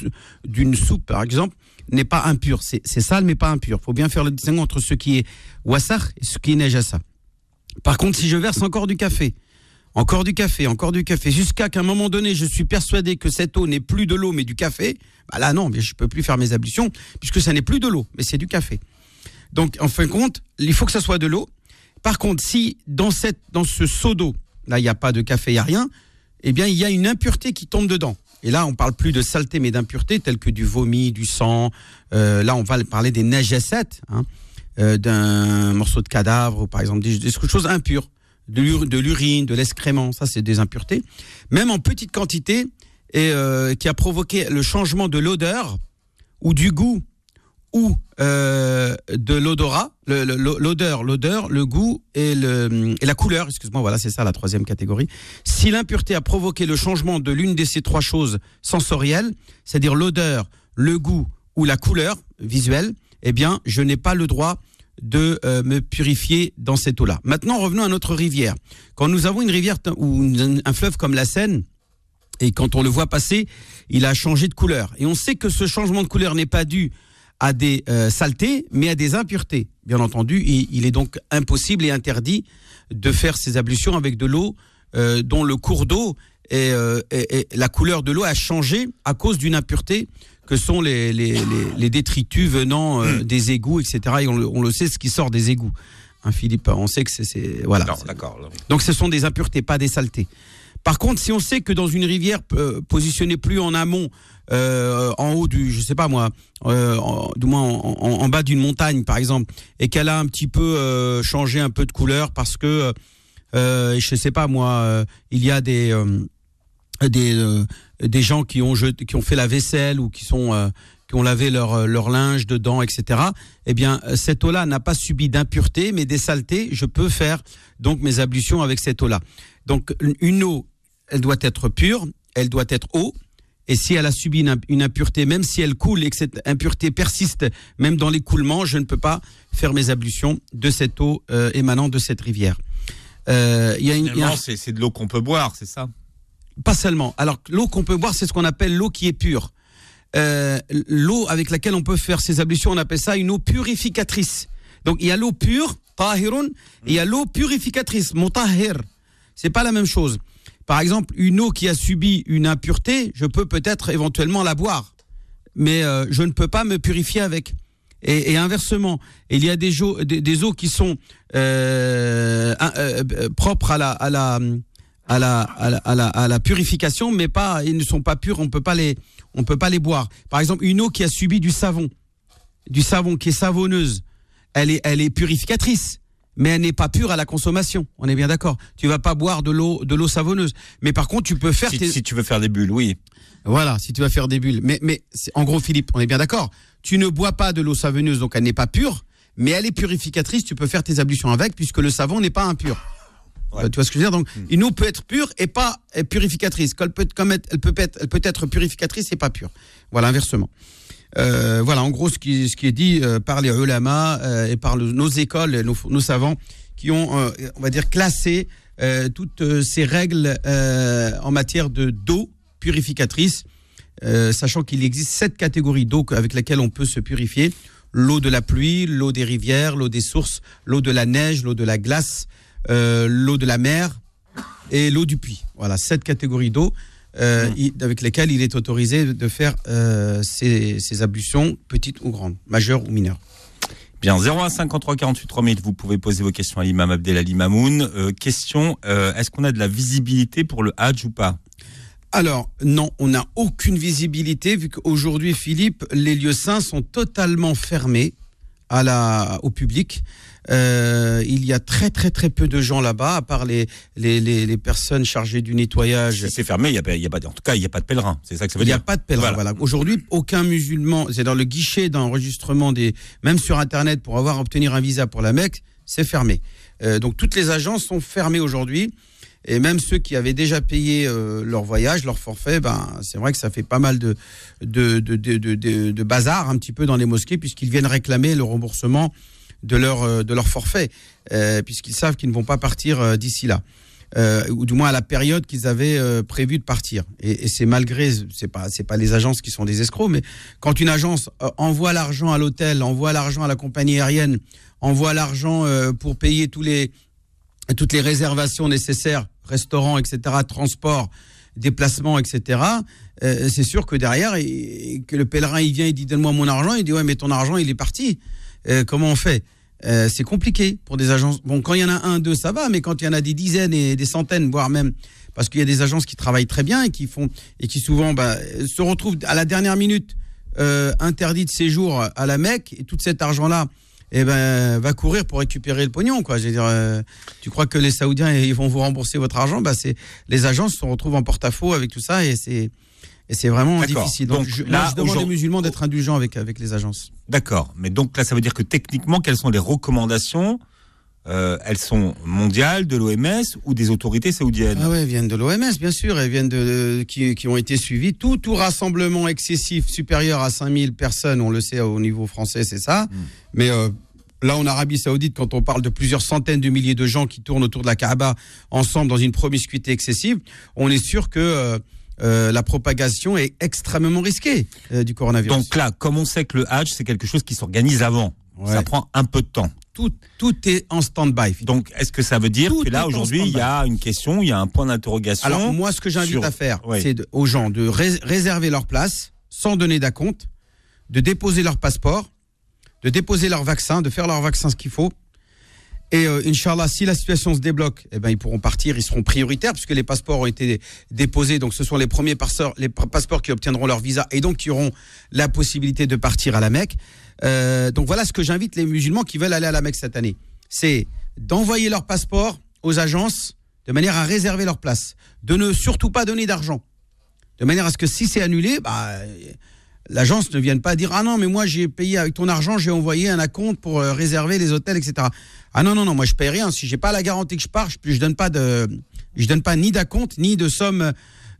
d'une soupe par exemple n'est pas impure. C'est sale mais pas impur. Faut bien faire le distinguo entre ce qui est wassar et ce qui est nejasa. Par contre, si je verse encore du café encore du café, encore du café, jusqu'à qu'à un moment donné, je suis persuadé que cette eau n'est plus de l'eau, mais du café. Bah là, non, je peux plus faire mes ablutions, puisque ça n'est plus de l'eau, mais c'est du café. Donc, en fin de compte, il faut que ça soit de l'eau. Par contre, si dans, cette, dans ce seau d'eau, là, il n'y a pas de café, il n'y a rien, eh bien, il y a une impureté qui tombe dedans. Et là, on parle plus de saleté, mais d'impureté, telle que du vomi, du sang. Euh, là, on va parler des najasettes, hein, euh, d'un morceau de cadavre, par exemple, des choses impures de l'urine, de l'excrément, ça c'est des impuretés, même en petite quantité, et euh, qui a provoqué le changement de l'odeur ou du goût ou euh, de l'odorat, l'odeur, l'odeur, le goût et, et la couleur, excuse-moi, voilà, c'est ça la troisième catégorie. Si l'impureté a provoqué le changement de l'une de ces trois choses sensorielles, c'est-à-dire l'odeur, le goût ou la couleur visuelle, eh bien, je n'ai pas le droit de euh, me purifier dans cette eau-là. Maintenant, revenons à notre rivière. Quand nous avons une rivière ou un fleuve comme la Seine, et quand on le voit passer, il a changé de couleur. Et on sait que ce changement de couleur n'est pas dû à des euh, saletés, mais à des impuretés. Bien entendu, il, est donc impossible et interdit de faire ces ablutions avec de l'eau euh, dont le cours d'eau et, la couleur de l'eau a changé à cause d'une impureté que sont les, les, les, détritus venant euh, hmm. des égouts, etc. Et on le, on le, sait, ce qui sort des égouts. Hein, Philippe, on sait que c'est voilà. d'accord. Donc ce sont des impuretés, pas des saletés. Par contre, si on sait que dans une rivière euh, positionnée plus en amont, euh, en haut du, je sais pas moi, euh, du moins en, en, bas d'une montagne par exemple, et qu'elle a un petit peu changé un peu de couleur parce que, je sais pas moi, il y a des des des gens qui ont qui ont fait la vaisselle ou qui sont euh, qui ont lavé leur euh, leur linge dedans, etc. Eh bien, cette eau-là n'a pas subi d'impureté, mais des saletés. Je peux faire donc mes ablutions avec cette eau-là. Donc, une eau, elle doit être pure, elle doit être eau. Et si elle a subi une, impureté, même si elle coule et que cette impureté persiste, même dans l'écoulement, je ne peux pas faire mes ablutions de cette eau euh, émanant de cette rivière. Euh, y a une, c'est de l'eau qu'on peut boire, c'est ça? Pas seulement. Alors l'eau qu'on peut boire, c'est ce qu'on appelle l'eau qui est pure. Euh, l'eau avec laquelle on peut faire ces ablutions, on appelle ça une eau purificatrice. Donc il y a l'eau pure tahirun, et il y a l'eau purificatrice, mutahhir. C'est pas la même chose. Par exemple, une eau qui a subi une impureté, je peux peut-être éventuellement la boire, mais euh, je ne peux pas me purifier avec. Et, inversement, il y a des, eaux- des, eaux qui sont euh, euh, euh, propres à la, à la à la, à la, à la, à la purification, mais pas, ils ne sont pas purs, on peut pas les, on peut pas les boire. Par exemple, une eau qui a subi du savon, du savon qui est savonneuse, elle est, elle est purificatrice, mais elle n'est pas pure à la consommation. On est bien d'accord. Tu vas pas boire de l'eau, de l'eau savonneuse. Mais par contre, tu peux faire Si, tes, si tu veux faire des bulles, oui. voilà, si tu vas faire des bulles. Mais, mais en gros, Philippe, on est bien d'accord. Tu ne bois pas de l'eau savonneuse, donc elle n'est pas pure, mais elle est purificatrice. Tu peux faire tes ablutions avec, puisque le savon n'est pas impur. Ouais. Euh, Tu vois ce que je veux dire? Donc, une eau peut être pure et pas purificatrice. Elle peut, être, comme être- elle, peut être, elle peut être purificatrice et pas pure. Voilà, inversement. Euh, voilà, en gros, ce qui, ce qui est dit euh, par les ulama euh, et par le- nos écoles, nos, nos savants, qui ont, on va dire, classé toutes ces règles en matière de d'eau purificatrice, sachant qu'il existe sept catégories d'eau avec lesquelles on peut se purifier l'eau de la pluie, l'eau des rivières, l'eau des sources, l'eau de la neige, l'eau de la glace, euh, l'eau de la mer et l'eau du puits. Voilà, sept catégories d'eau euh, il- avec lesquelles il est autorisé de faire euh, ces, ces ablutions, petites ou grandes, majeures ou mineures. Bien, 01 53 48 3000, vous pouvez poser vos questions à l'imam Abdelali Mamoun. Euh, question, euh, est-ce qu'on a de la visibilité pour le Hajj ou pas? Alors, non, on n'a aucune visibilité vu qu'aujourd'hui, Philippe, les lieux saints sont totalement fermés à la, au public. Euh, il y a très très très peu de gens là-bas, à part les, les, les, les personnes chargées du nettoyage. Si c'est fermé, il y a, il y a pas, en tout cas, il n'y a pas de pèlerin. C'est ça que ça veut Il n'y a dire. pas de pèlerin. Voilà. Voilà. Aujourd'hui, aucun musulman, c'est dans le guichet d'enregistrement des, même sur Internet pour avoir obtenir un visa pour la Mecque, c'est fermé. Euh, donc toutes les agences sont fermées aujourd'hui. Et même ceux qui avaient déjà payé euh, leur voyage, leur forfait, ben c'est vrai que ça fait pas mal de, de, de- de bazar un petit peu dans les mosquées puisqu'ils viennent réclamer le remboursement de leur euh, de leur forfait euh, puisqu'ils savent qu'ils ne vont pas partir euh, d'ici là. Euh, ou du moins à la période qu'ils avaient euh, prévu de partir. Et, et c'est malgré, c'est pas, c'est pas les agences qui sont des escrocs, mais quand une agence euh, envoie l'argent à l'hôtel, envoie l'argent à la compagnie aérienne, envoie l'argent pour payer tous les, toutes les réservations nécessaires, restaurants, etc., transport, déplacements, etc., c'est sûr que derrière, et, que le pèlerin, il vient, il dit donne-moi mon argent, il dit ouais, mais ton argent, il est parti. Euh, comment on fait? Euh, C'est compliqué pour des agences. Bon, quand il y en a un, deux, ça va, mais quand il y en a des dizaines et des centaines, voire même, parce qu'il y a des agences qui travaillent très bien et qui font et qui souvent bah, se retrouvent à la dernière minute euh, interdit de séjour à la Mecque et tout cet argent-là eh ben, va courir pour récupérer le pognon. Quoi. Je veux dire, euh, tu crois que les Saoudiens ils vont vous rembourser votre argent? Bah, c'est, Les agences se retrouvent en porte-à-faux avec tout ça et c'est, et c'est vraiment D'accord. difficile. Donc, Donc, je, là, je demande aux musulmans d'être indulgents avec, avec les agences. D'accord. Mais donc là, ça veut dire que techniquement, quelles sont les recommandations Euh, Elles sont mondiales, de l'OMS ou des autorités saoudiennes Ah ouais, elles viennent de l'OMS, bien sûr, elles viennent de, qui, qui ont été suivies. Tout, tout rassemblement excessif supérieur à 5000 personnes, on le sait au niveau français, c'est ça. Mais euh, là, en Arabie Saoudite, quand on parle de plusieurs centaines de milliers de gens qui tournent autour de la Kaaba ensemble dans une promiscuité excessive, on est sûr que euh, euh, la propagation est extrêmement risquée euh, du coronavirus. Donc là, comme on sait que le Hajj, c'est quelque chose qui s'organise avant, Ouais. ça prend un peu de temps. Tout, tout est en stand-by. Donc, est-ce que ça veut dire Tout que là, aujourd'hui, il y a une question, il y a un point d'interrogation Alors moi, ce que j'invite sur- à faire, c'est aux gens de rés- réserver leur place sans donner d'acompte, de déposer leur passeport, de déposer leur vaccin, de faire leur vaccin ce qu'il faut. Et euh, Inch'Allah, si la situation se débloque, eh ben, ils pourront partir, ils seront prioritaires puisque les passeports ont été déposés. Donc ce sont les premiers passeurs, les pa- passeports qui obtiendront leur visa et donc qui auront la possibilité de partir à la Mecque. Euh, donc voilà ce que j'invite les musulmans qui veulent aller à la Mecque cette année. C'est d'envoyer leur passeport aux agences de manière à réserver leur place. De ne surtout pas donner d'argent. De manière à ce que si c'est annulé, bah, l'agence ne vienne pas dire Ah non, mais moi j'ai payé avec ton argent, j'ai envoyé un acompte pour euh, réserver les hôtels, etc. Ah non, non, non, moi je paye rien. Si j'ai pas la garantie que je pars, je, je donne pas de, je donne pas ni d'acompte ni de somme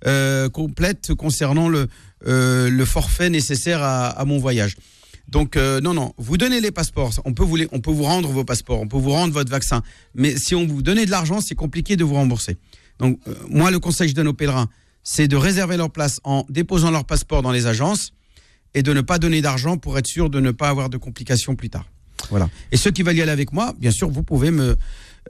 euh, complète concernant le, euh, le forfait nécessaire à, à mon voyage. Donc euh, non, non, vous donnez les passeports, on peut vous les, on peut vous rendre vos passeports, on peut vous rendre votre vaccin, mais si on vous donnait de l'argent, c'est compliqué de vous rembourser. Donc euh, moi, le conseil que je donne aux pèlerins, c'est de réserver leur place en déposant leur passeport dans les agences et de ne pas donner d'argent pour être sûr de ne pas avoir de complications plus tard. Voilà. Et ceux qui veulent y aller avec moi, bien sûr, vous pouvez me,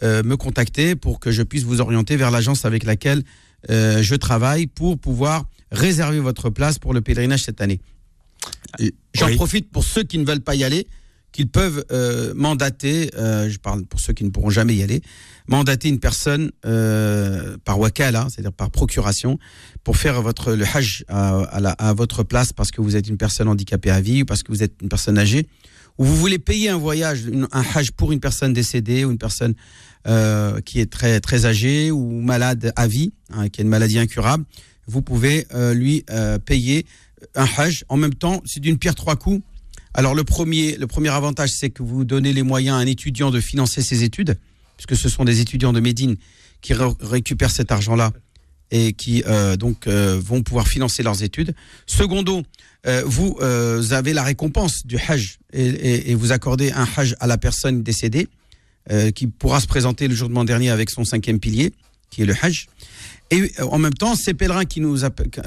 euh, me contacter pour que je puisse vous orienter vers l'agence avec laquelle euh, je travaille pour pouvoir réserver votre place pour le pèlerinage cette année. J'en Oui. profite pour ceux qui ne veulent pas y aller, qu'ils peuvent euh, mandater, je parle pour ceux qui ne pourront jamais y aller, mandater une personne par wakala, c'est-à-dire par procuration, pour faire votre le hajj à, à la- à votre place parce que vous êtes une personne handicapée à vie ou parce que vous êtes une personne âgée, ou vous voulez payer un voyage, un hajj pour une personne décédée ou une personne euh, qui est très très âgée ou malade à vie, hein, qui a une maladie incurable, vous pouvez euh, lui euh, payer un hajj. En même temps, c'est d'une pierre trois coups. Alors le premier, le premier avantage, c'est que vous donnez les moyens à un étudiant de financer ses études, puisque ce sont des étudiants de Médine qui ré- récupèrent cet argent-là et qui euh, donc euh, vont pouvoir financer leurs études. Secondo, euh, vous avez la récompense du hajj et, vous accordez un hajj à la personne décédée qui pourra se présenter le jour de l'an dernier avec son cinquième pilier, qui est le hajj. Et en même temps, ces pèlerins qui nous,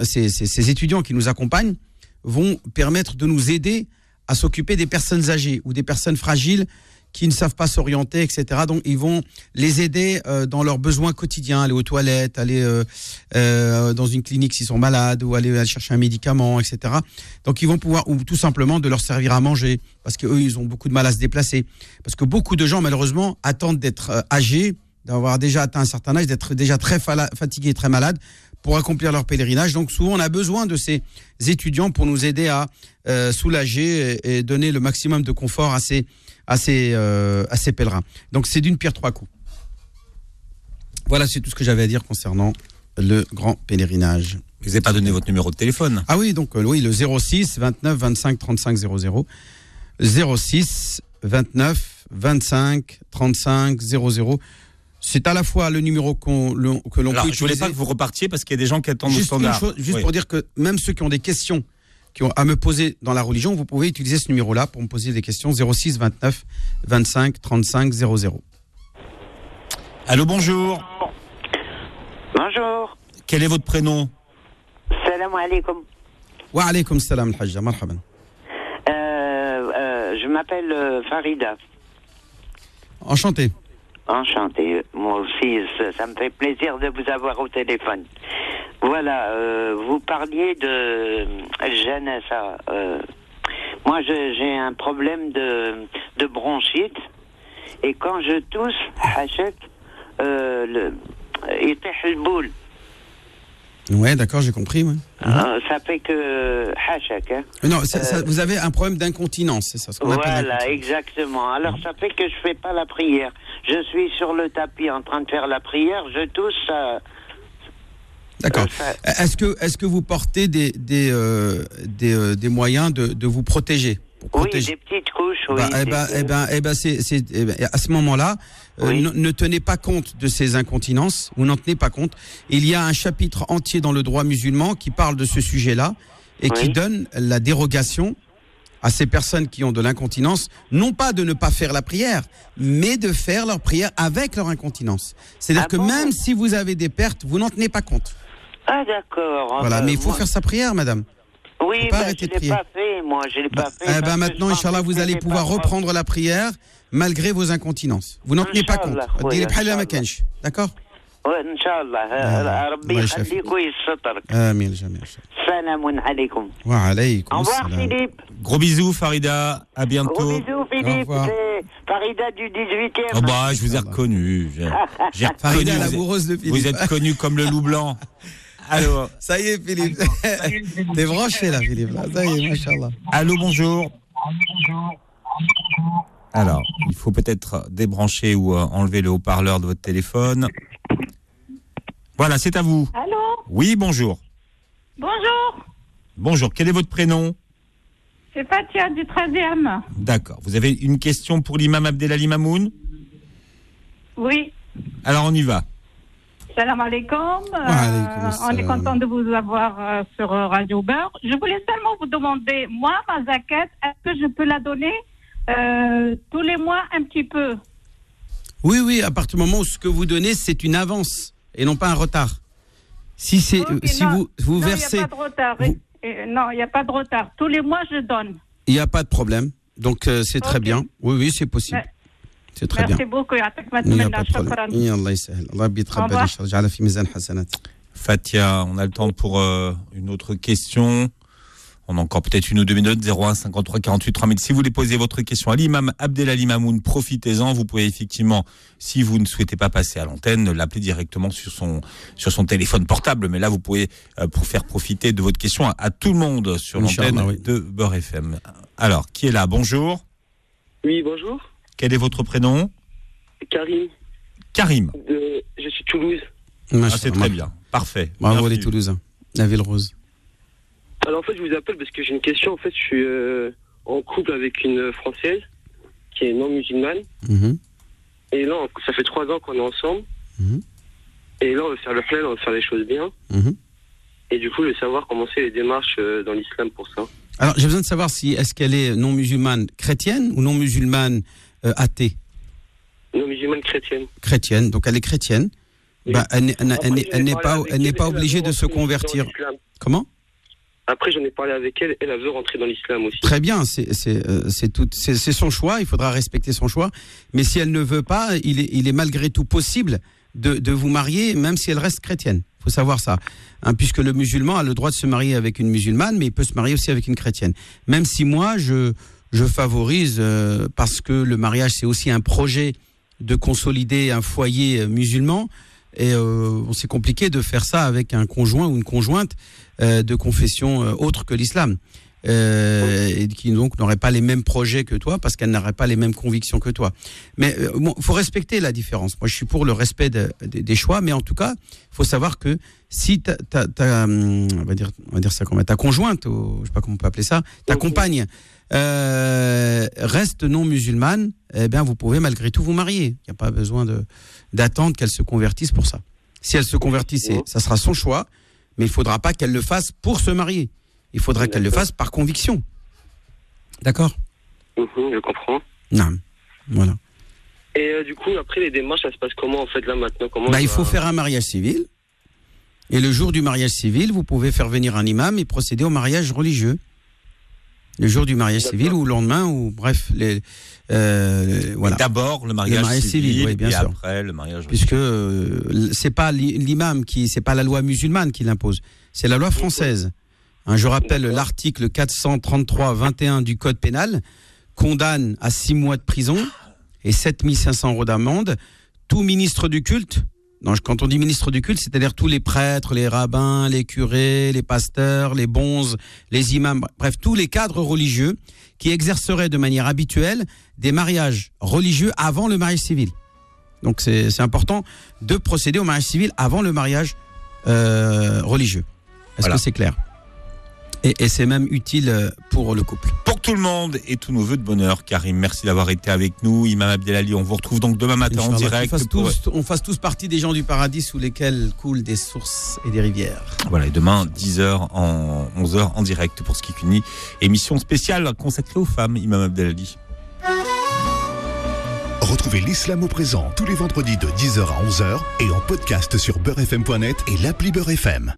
ces- ces étudiants qui nous accompagnent vont permettre de nous aider à s'occuper des personnes âgées ou des personnes fragiles qui ne savent pas s'orienter, etc. Donc, ils vont les aider euh, dans leurs besoins quotidiens, aller aux toilettes, aller euh, euh, dans une clinique s'ils sont malades, ou aller, chercher un médicament, etc. Donc, ils vont pouvoir, ou tout simplement de leur servir à manger, parce qu'eux, ils ont beaucoup de mal à se déplacer. Parce que beaucoup de gens, malheureusement, attendent d'être euh, âgés, d'avoir déjà atteint un certain âge, d'être déjà très fatigués, très malades, pour accomplir leur pèlerinage. Donc, souvent, on a besoin de ces étudiants pour nous aider à euh, soulager et donner le maximum de confort à ces, à ces, euh, à ces pèlerins. Donc c'est d'une pierre trois coups. Voilà, c'est tout ce que j'avais à dire concernant le grand pèlerinage. Vous n'avez pas donné votre numéro de téléphone. Ah oui, donc euh, oui, le 06 29 25 35 00. 06 29 25 35 00. C'est à la fois le numéro qu'on, le- que l'on peut je voulais utiliser. pas que vous repartiez parce qu'il y a des gens qui attendent au Juste, une standard. chose- juste Oui. pour dire que même ceux qui ont des questions qui ont à me poser dans la religion, vous pouvez utiliser ce numéro-là pour me poser des questions 06 29 25 35 00. Allô, bonjour. Bonjour. Quel est votre prénom? Salam alaikum. Wa alaykum salam al-hajja, marhaban. Euh, euh, je m'appelle euh, Farida. Enchanté. Enchanté. Moi aussi, ça, ça me fait plaisir de vous avoir au téléphone. Voilà, euh, vous parliez de euh, Janessa. Hein, euh, moi, j'ai un problème de, bronchite. Et quand je tousse, Hachek, euh, était le boule. Ouais, d'accord, j'ai compris. Ah, mhm. Ça fait que euh, Hachek. Hein. Vous avez un problème d'incontinence, c'est ça ce Voilà, exactement. Alors mhm. ça fait que je ne fais pas la prière. Je suis sur le tapis en train de faire la prière, je tousse, D'accord. Euh, Est-ce que, est que vous portez des, des, euh, des, euh, des moyens de, de vous protéger Oui, protéger. des petites couches, oui. Bah, eh ben, eh ben, eh ben, c'est, c'est- eh ben, à ce moment-là, euh, ne, ne tenez pas compte de ces incontinences. Vous n'en tenez pas compte. Il y a un chapitre entier dans le droit musulman qui parle de ce sujet-là et qui donne la dérogation à ces personnes qui ont de l'incontinence, non pas de ne pas faire la prière, mais de faire leur prière avec leur incontinence. C'est-à-dire Ah que bon? même si vous avez des pertes, vous n'en tenez pas compte. Ah d'accord. Voilà, Ah, mais il faut moi- faire sa prière, madame. Oui, faut pas bah, arrêter je de l'ai prier. pas fait, moi, je l'ai Bah, pas fait. eh parce ben que maintenant, je Inch'Allah, pensais vous que allez j'étais pouvoir pas propre. reprendre la prière malgré vos incontinences. Vous n'en tenez pas compte. Inch'Allah, oui, Dis-le بحال ما Inch'Allah. كانش. D'accord Ouais, Inch'Allah. Ah, Euh, ربي الله يشافيك. يخليك ويسترك. آمين الجميع. سلام عليكم. وعليكم Au revoir, السلام. Philippe. Gros bisous, Farida. À Gros bientôt. bisous, Au Philippe. revoir. C'est Farida du 18e. Oh bah, je vous ai Inch'Allah. reconnu. J'ai j'ai reconnu. [LAUGHS] Farida, vous êtes- l'amoureuse de Philippe. Vous êtes connu comme le loup blanc. [LAUGHS] Allô, Ça y est, Philippe. T'es branché là, Philippe. là. Ça y est, machallah. allô, bonjour. Alors, il faut peut-être débrancher ou euh, enlever le haut-parleur de votre téléphone. Voilà, c'est à vous. Allô Oui, bonjour. Bonjour, Bonjour, quel est votre prénom? C'est Fatia du 13e. D'accord. Vous avez une question pour l'imam Abdelali Mamoun? Oui, Alors, on y va. Salam alaikum. Euh, on est content de vous avoir euh, sur Radio Beurre. Je voulais seulement vous demander, moi, ma zaquette, est-ce que je peux la donner euh, tous les mois un petit peu? Oui, oui, à partir du moment où ce que vous donnez, c'est une avance et non pas un retard. Si c'est, si non. vous, vous Non, il versez, n'y a pas de retard. vous- non, il n'y a pas de retard. Tous les mois, je donne. il n'y a pas de problème. Donc c'est très bien. Oui, oui, c'est possible. C'est très Merci bien. beaucoup. يعطيك ما Il n'y a تمنى. pas de problème. شكرا. يلا يسهل الله ربي يتقبل revoir. ان شاء الله يجعلها في ميزان حسنات Fatia, on a le temps pour euh, une autre question. On a encore peut-être une ou deux minutes, 01 53 48 3000. Si vous voulez poser votre question à l'imam Abdelali Mamoun, profitez-en. Vous pouvez effectivement, si vous ne souhaitez pas passer à l'antenne, l'appeler directement sur son, sur son téléphone portable. Mais là, vous pouvez euh, pour faire profiter de votre question à, à tout le monde sur Inch'Allah, l'antenne oui. de Beurre FM. Alors, qui est là Bonjour. Oui, bonjour. Quel est votre prénom Karim, Karim. de... je suis Toulouse. Ah, c'est très bien. Parfait. Bravo les Toulousains. La ville rose. Alors en fait, je vous appelle parce que j'ai une question. En fait, je suis euh, en couple avec une Française qui est non musulmane. Mhm. Et là, ça fait trois ans qu'on est ensemble. Mhm. Et là, on veut faire le halal, on veut faire les choses bien. Mhm. Et du coup, je veux savoir comment c'est les démarches euh, dans l'islam pour ça. Alors j'ai besoin de savoir si est-ce qu'elle est non musulmane chrétienne ou non musulmane euh, athée. Non musulmane chrétienne. Chrétienne, donc elle est chrétienne. Oui. Bah, elle n'est- pas, elle n'est pas obligée de se convertir. Comment? Après, j'en ai parlé avec elle. Elle, veut rentrer dans l'islam aussi. Très bien, euh, c'est c'est son choix. Il faudra respecter son choix. Mais si elle ne veut pas, il est, il est malgré tout possible de, de vous marier, même si elle reste chrétienne. Il faut savoir ça, Hein, puisque le musulman a le droit de se marier avec une musulmane, mais il peut se marier aussi avec une chrétienne. Même si moi, je je favorise euh, parce que le mariage c'est aussi un projet de consolider un foyer euh, musulman. Et euh, c'est compliqué de faire ça avec un conjoint ou une conjointe euh, de confession euh, autre que l'islam euh, et qui donc n'aurait pas les mêmes projets que toi parce qu'elle n'aurait pas les mêmes convictions que toi. Mais euh, bon, faut respecter la différence. Moi, je suis pour le respect de- de- des choix, mais en tout cas, il faut savoir que si ta, ta, ta, hum, on va dire, on va dire ça comment, ta conjointe, ou, je sais pas comment on peut appeler ça, ta compagne euh, reste non musulmane, eh bien, vous pouvez malgré tout vous marier. Il n'y a pas besoin d'attendre qu'elle se convertisse pour ça. Si elle se convertit, Ouais. ça sera son choix, mais il faudra pas qu'elle le fasse pour se marier. Il faudra qu'elle le fasse par conviction. D'accord? Mhm, je comprends. Non. Voilà. Et euh, du coup, après, les démarches, ça se passe comment en fait là maintenant? Comment Bah, il faut faire un mariage civil. Et le jour du mariage civil, vous pouvez faire venir un imam et procéder au mariage religieux. Le jour du mariage civil ou le lendemain, ou bref, les, euh, voilà. D'abord le mariage, Le mariage civil, civil, oui, bien et sûr. après le mariage. Puisque euh, c'est pas l'i- l'imam qui, c'est pas la loi musulmane qui l'impose, c'est la loi française. Hein, je rappelle l'article 433-21 du Code pénal condamne à six mois de prison et 7500 euros d'amende tout ministre du culte. Quand on dit ministre du culte, c'est-à-dire tous les prêtres, les rabbins, les curés, les pasteurs, les bonzes, les imams, bref, tous les cadres religieux qui exerceraient de manière habituelle des mariages religieux avant le mariage civil. Donc c'est c'est important de procéder au mariage civil avant le mariage euh, religieux. Est-ce Voilà. que c'est clair? Et, et c'est même utile euh, pour le couple. Pour tout le monde et tous nos voeux de bonheur, Karim, merci d'avoir été avec nous. Imam Abdelali, on vous retrouve donc demain matin en direct. fasse pour- tous- on fasse tous partie des gens du paradis sous lesquels coulent des sources et des rivières. Voilà, et demain, 10h en 11h en direct pour Skikuni. Émission spéciale consacrée aux femmes, Imam Abdelali. Retrouvez l'islam au présent tous les vendredis de 10h à 11h et en podcast sur beurrefm.net et l'appli Beurre FM.